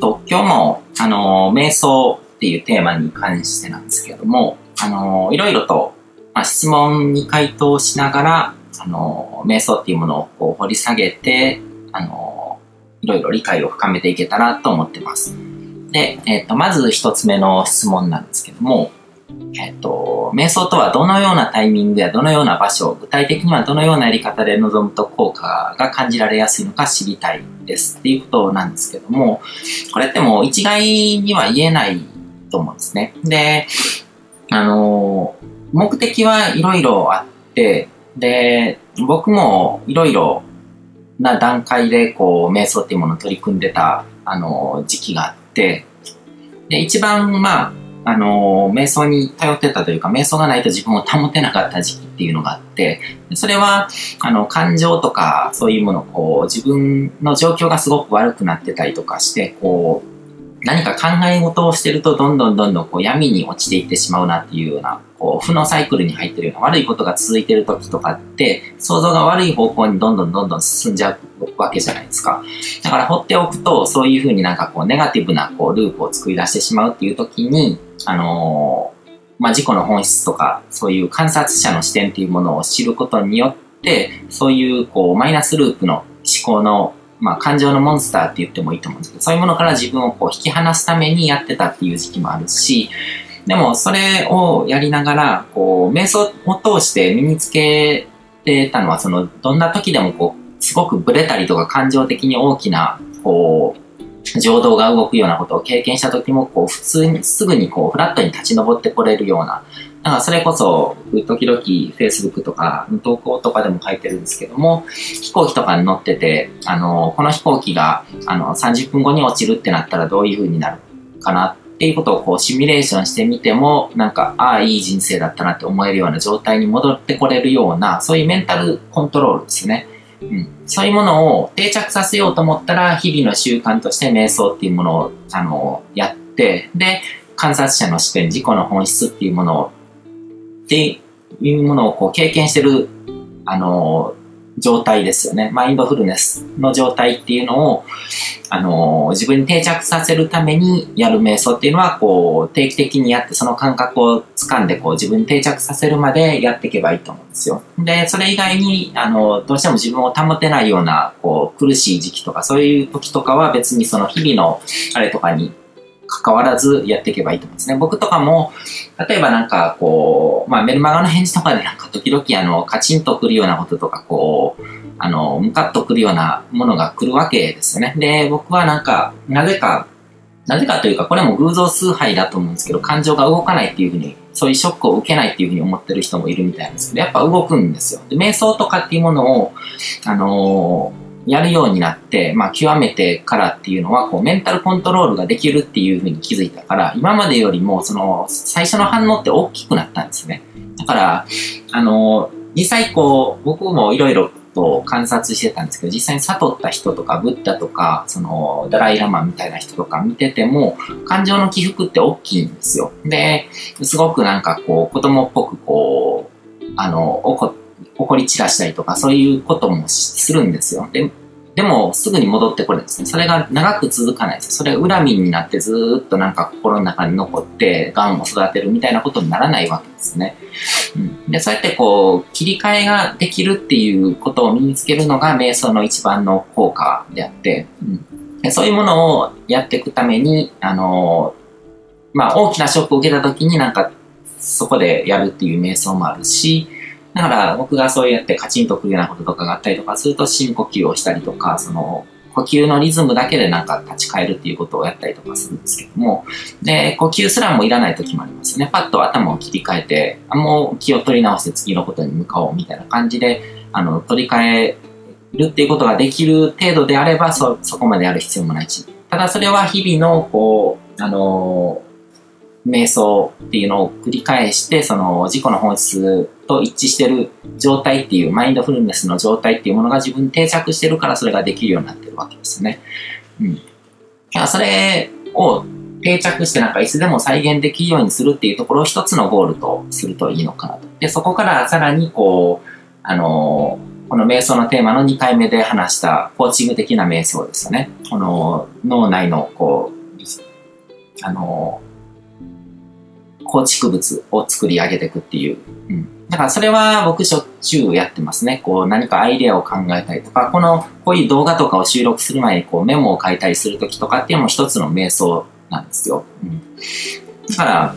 と、今日も、あの、瞑想っていうテーマに関してなんですけども、あの、いろいろと、まあ、質問に回答しながら、あの、瞑想っていうものをこう掘り下げて、あの、いろいろ理解を深めていけたらと思ってます。で、えっ、ー、と、まず一つ目の質問なんですけども、えっ、と、瞑想とはどのようなタイミングやどのような場所、具体的にはどのようなやり方で臨むと効果が感じられやすいのか知りたいですっていうことなんですけども、これってもう一概には言えないと思うんですね。で、あの、目的はいろいろあって、で、僕もいろいろな段階でこう、瞑想っていうものを取り組んでた、あの、時期があって、で、一番、まあ、あの、瞑想に頼ってたというか、瞑想がないと自分を保てなかった時期っていうのがあって、それは、あの、感情とか、そういうもの、こう、自分の状況がすごく悪くなってたりとかして、こう、何か考え事をしてると、どんどんどんどんこう闇に落ちていってしまうなっていうような、こう、負のサイクルに入ってるような悪いことが続いてる時とかって、想像が悪い方向にどんどんどんどん進んじゃうわけじゃないですか。だから放っておくと、そういうふうになんかこう、ネガティブなこう、ループを作り出してしまうっていう時に、あのー、まあ、自己の本質とか、そういう観察者の視点っていうものを知ることによって、そういうこう、マイナスループの思考のまあ、感情のモンスターって言ってもいいと思うんですけど、そういうものから自分をこう引き離すためにやってたっていう時期もあるし、でもそれをやりながら、こう、瞑想を通して身につけてたのは、その、どんな時でもこう、すごくブレたりとか感情的に大きな、こう、情動が動くようなことを経験した時も、こう、普通に、すぐにこう、フラットに立ち上ってこれるような、だかそれこそ、時々 Facebook とか投稿とかでも書いてるんですけども、飛行機とかに乗ってて、あの、この飛行機が、あの、30分後に落ちるってなったらどういう風になるかなっていうことをこうシミュレーションしてみても、なんか、ああ、いい人生だったなって思えるような状態に戻ってこれるような、そういうメンタルコントロールですね。うん、そういうものを定着させようと思ったら、日々の習慣として瞑想っていうものを、あの、やって、で、観察者の視点、自己の本質っていうものをっていうものをこう経験してる、あの、状態ですよね。マインドフルネスの状態っていうのを、あの、自分に定着させるためにやる瞑想っていうのは、こう、定期的にやって、その感覚を掴んで、こう、自分に定着させるまでやっていけばいいと思うんですよ。で、それ以外に、あの、どうしても自分を保てないような、こう、苦しい時期とか、そういう時とかは別にその日々の、あれとかに関わらずやっていけばいいと思うんですね。僕とかも、例えばなんかこう、まあメルマガの返事とかでなんか時々あの、カチンとくるようなこととかこう、あの、ムカッとくるようなものが来るわけですよね。で、僕はなんか、なぜか、なぜかというか、これも偶像崇拝だと思うんですけど、感情が動かないっていうふうに、そういうショックを受けないっていうふうに思ってる人もいるみたいなんですけど、やっぱ動くんですよ。で、瞑想とかっていうものを、あのーやるようになって、まあ、極めてからっていうのは、こう、メンタルコントロールができるっていうふうに気づいたから、今までよりも、その、最初の反応って大きくなったんですね。だから、あの、実際こう、僕もいろいろと観察してたんですけど、実際に悟った人とか、ブッダとか、その、ダライラマみたいな人とか見てても、感情の起伏って大きいんですよ。で、すごくなんかこう、子供っぽくこう、あの、怒って、怒り散らしたりとか、そういうこともするんですよ。ででも、すぐに戻ってこれるんですね。それが長く続かないです。それが恨みになってずっとなんか心の中に残って、癌を育てるみたいなことにならないわけですね。うん、で、そうやってこう、切り替えができるっていうことを身につけるのが瞑想の一番の効果であって、うん、そういうものをやっていくために、あのまあ、大きなショックを受けた時になんか、そこでやるっていう瞑想もあるし、だから僕がそうやってカチンとくるようなこととかがあったりとかすると深呼吸をしたりとか、その呼吸のリズムだけでなんか立ち返るっていうことをやったりとかするんですけども、で、呼吸すらもいらない時もありますね。パッと頭を切り替えて、もう気を取り直して次のことに向かおうみたいな感じで、あの、取り替えるっていうことができる程度であれば、そ、そこまでやる必要もないし。ただそれは日々の、こう、あの瞑想っていうのを繰り返して、その自己の本質と一致してる状態っていう、マインドフルネスの状態っていうものが自分に定着してるからそれができるようになってるわけですね。うん。それを定着してなんかいつでも再現できるようにするっていうところを一つのゴールとするといいのかなと。で、そこからさらにこう、あのこの瞑想のテーマの2回目で話したコーチング的な瞑想ですよね。この脳内のこう、あの、構築物を作り上げていくっていう。うん。だからそれは僕しょっちゅうやってますね。こう何かアイデアを考えたりとか、この、こういう動画とかを収録する前にこうメモを書いたりするときとかっていうのも一つの瞑想なんですよ。うん。だから、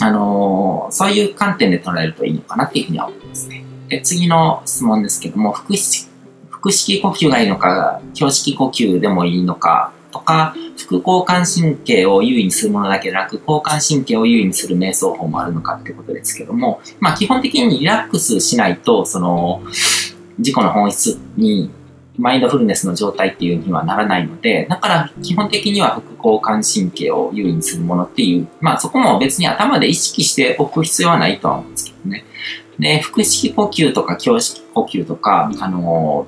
あのー、そういう観点で捉えるといいのかなっていうふうには思いますね。で、次の質問ですけども、腹式、腹式呼吸がいいのか、胸式呼吸でもいいのか、とか、副交感神経を優位にするものだけでなく、交感神経を優位にする瞑想法もあるのかってことですけども、まあ基本的にリラックスしないと、その、自己の本質にマインドフルネスの状態っていうにはならないので、だから基本的には副交感神経を優位にするものっていう、まあそこも別に頭で意識しておく必要はないとは思うんですけどね。で、腹式呼吸とか胸式呼吸とか、あの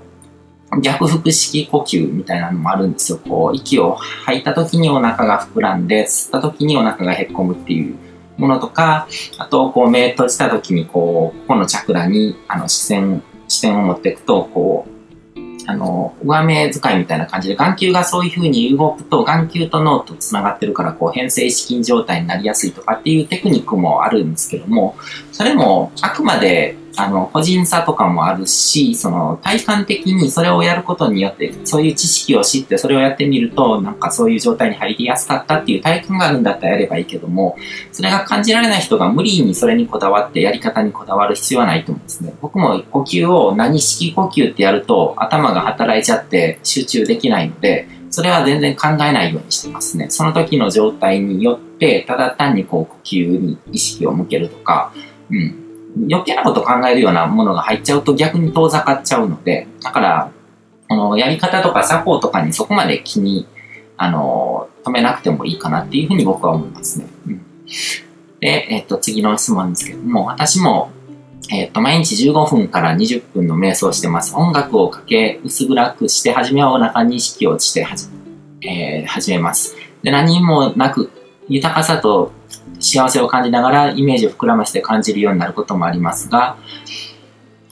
逆腹式呼吸みたいなのもあるんですよ。こう、息を吐いた時にお腹が膨らんで、吸った時にお腹がへっこむっていうものとか、あと、こう、目閉じた時に、こう、ここのチャクラに、あの、視線、視点を持っていくと、こう、あの、上目使いみたいな感じで、眼球がそういう風に動くと、眼球と脳と繋がってるから、こう、変性資金状態になりやすいとかっていうテクニックもあるんですけども、それも、あくまで、あの、個人差とかもあるし、その、体感的にそれをやることによって、そういう知識を知ってそれをやってみると、なんかそういう状態に入りやすかったっていう体感があるんだったらやればいいけども、それが感じられない人が無理にそれにこだわってやり方にこだわる必要はないと思うんですね。僕も呼吸を何式呼吸ってやると頭が働いちゃって集中できないので、それは全然考えないようにしてますね。その時の状態によって、ただ単にこう呼吸に意識を向けるとか、うん。余計なこと考えるようなものが入っちゃうと逆に遠ざかっちゃうので、だから、このやり方とか作法とかにそこまで気に、あの、止めなくてもいいかなっていうふうに僕は思いますね。うん、で、えっ、と、次の質問ですけども、私も、えっ、と、毎日15分から20分の瞑想してます。音楽をかけ、薄暗くして、初めはお腹に意識をしてはじ、えー、始めます。で、何もなく、豊かさと幸せを感じながらイメージを膨らませて感じるようになることもありますが、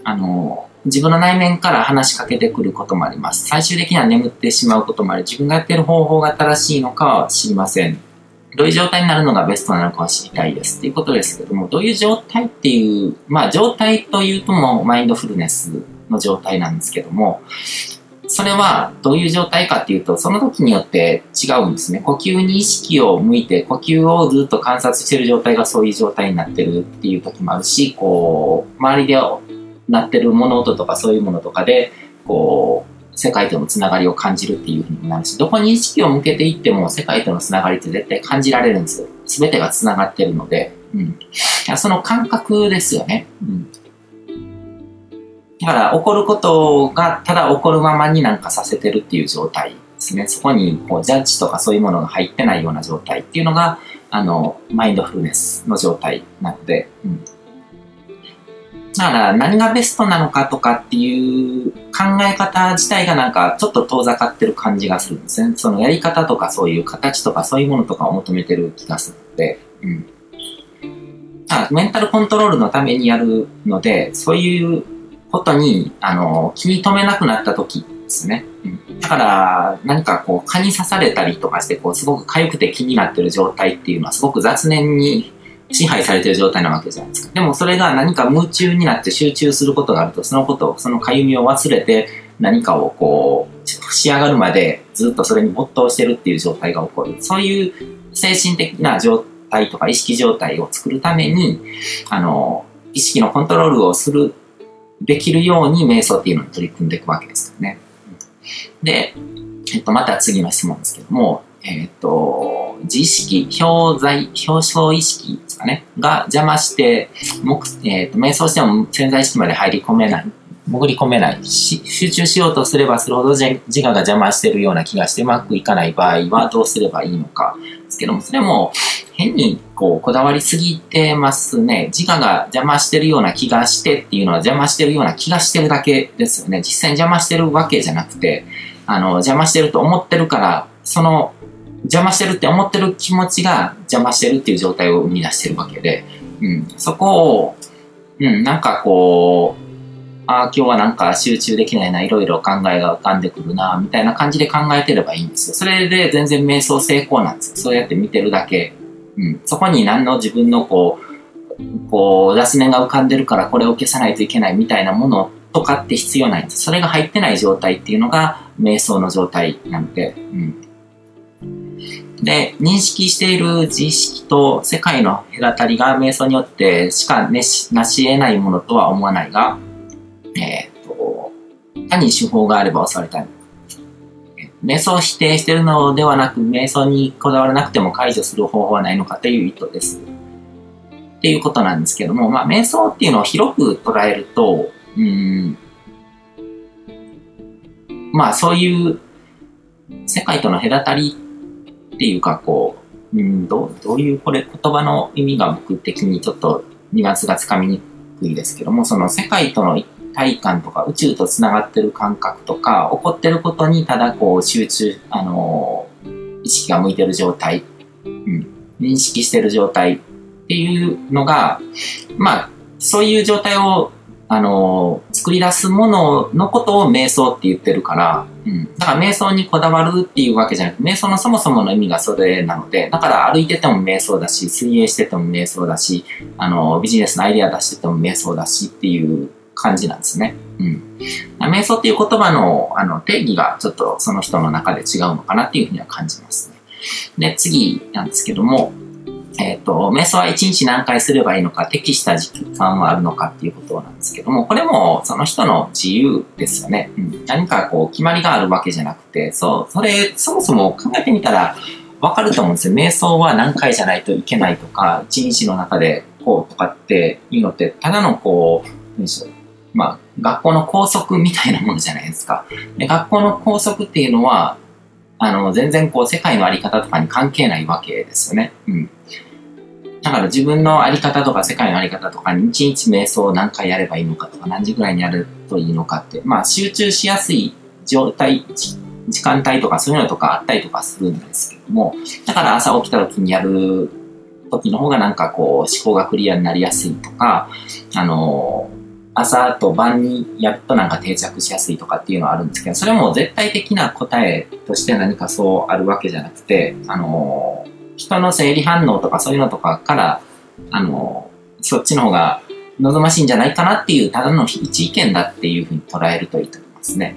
あの、自分の内面から話しかけてくることもあります。最終的には眠ってしまうこともあり、自分がやっている方法が正しいのかは知りません。どういう状態になるのがベストなのかは知りたいですっていうことですけども、どういう状態っていう、まあ状態というともマインドフルネスの状態なんですけども、それはどういう状態かっていうと、その時によって違うんですね。呼吸に意識を向いて、呼吸をずっと観察してる状態がそういう状態になってるっていう時もあるし、こう、周りでなってる物音とかそういうものとかで、こう、世界とのつながりを感じるっていうふうになるし、どこに意識を向けていっても世界とのつながりって絶対感じられるんですよ。すべてがつながってるので、うん。その感覚ですよね。うん。だから起こることがただ起こるままになんかさせてるっていう状態ですね。そこにこうジャッジとかそういうものが入ってないような状態っていうのが、あの、マインドフルネスの状態なので、うん。だから何がベストなのかとかっていう考え方自体がなんかちょっと遠ざかってる感じがするんですね。そのやり方とかそういう形とかそういうものとかを求めてる気がするので、うん。メンタルコントロールのためにやるので、そういうことに、あの、気に留めなくなった時ですね。うん、だから、何かこう、蚊に刺されたりとかして、こう、すごく痒くて気になってる状態っていうのは、すごく雑念に支配されてる状態なわけじゃないですか。でもそれが何か夢中になって集中することがあると、そのことを、その痒みを忘れて、何かをこう、仕上がるまでずっとそれに没頭してるっていう状態が起こる。そういう精神的な状態とか意識状態を作るために、あの、意識のコントロールをするできるように瞑想っていうのに取り組んでいくわけですよね。で、えっと、また次の質問ですけども、えっと、自意識、表在、表層意識ですかね、が邪魔して、えっと、瞑想しても潜在意識まで入り込めない、潜り込めないし、集中しようとすればするほど自我が邪魔してるような気がしてうまくいかない場合はどうすればいいのかですけども、それも、変にこうこだわりすぎてますね。自我が邪魔してるような気がしてっていうのは邪魔してるような気がしてるだけですよね。実際に邪魔してるわけじゃなくて、あの、邪魔してると思ってるから、その邪魔してるって思ってる気持ちが邪魔してるっていう状態を生み出してるわけで、うん、そこを、うん、なんかこう、ああ、今日はなんか集中できないな、いろいろ考えが浮かんでくるな、みたいな感じで考えてればいいんですよ。それで全然瞑想成功なんですよ。そうやって見てるだけ。うん。そこに何の自分のこう、こう、雑念が浮かんでるからこれを消さないといけないみたいなものとかって必要ないんです。それが入ってない状態っていうのが瞑想の状態なので、うん。で、認識している自意識と世界の隔たりが瞑想によってしか、ね、なし得ないものとは思わないが、えっ、と、他に手法があれば教わりたい。瞑想を否定しているのではなく、瞑想にこだわらなくても解除する方法はないのかという意図です。っていうことなんですけども、まあ、瞑想っていうのを広く捉えると、うん、まあ、そういう世界との隔たりっていうか、こう、うん、どう、どういう、これ言葉の意味が僕的にちょっとニュアンスがつかみにくいですけども、その世界との一体感とか宇宙と繋がってる感覚とか、起こってることにただこう集中、あのー、意識が向いてる状態、うん、認識してる状態っていうのが、まあ、そういう状態をあの、作り出すもののことを瞑想って言ってるから、うん。だから瞑想にこだわるっていうわけじゃなくて、瞑想のそもそもの意味がそれなので、だから歩いてても瞑想だし、水泳してても瞑想だし、あの、ビジネスのアイデア出してても瞑想だしっていう感じなんですね。うん。瞑想っていう言葉のあの定義がちょっとその人の中で違うのかなっていうふうには感じますね。で、次なんですけども、えっ、ー、と、瞑想は1日何回すればいいのか、適した時間はあるのかっていうことなんですけども、これもその人の自由ですよね。うん、何かこう決まりがあるわけじゃなくて、そう、それ、そもそも考えてみたらわかると思うんですよ。瞑想は何回じゃないといけないとか、1日の中でこうとかっていうのって、ただのこう、何でしょう。まあ、学校の校則みたいなものじゃないですか。で学校の校則っていうのは、あの、全然こう世界のあり方とかに関係ないわけですよね。うん。だから自分のあり方とか世界のあり方とかに一日瞑想を何回やればいいのかとか何時ぐらいにやるといいのかって、まあ集中しやすい状態、時間帯とかそういうのとかあったりとかするんですけども、だから朝起きた時にやる時の方がなんかこう思考がクリアになりやすいとか、あの朝と晩にやっとなんか定着しやすいとかっていうのはあるんですけど、それも絶対的な答えとして何かそうあるわけじゃなくて、あの人の生理反応とかそういうのとかから、あの、そっちの方が望ましいんじゃないかなっていう、ただの一意見だっていうふうに捉えるといいと思いますね。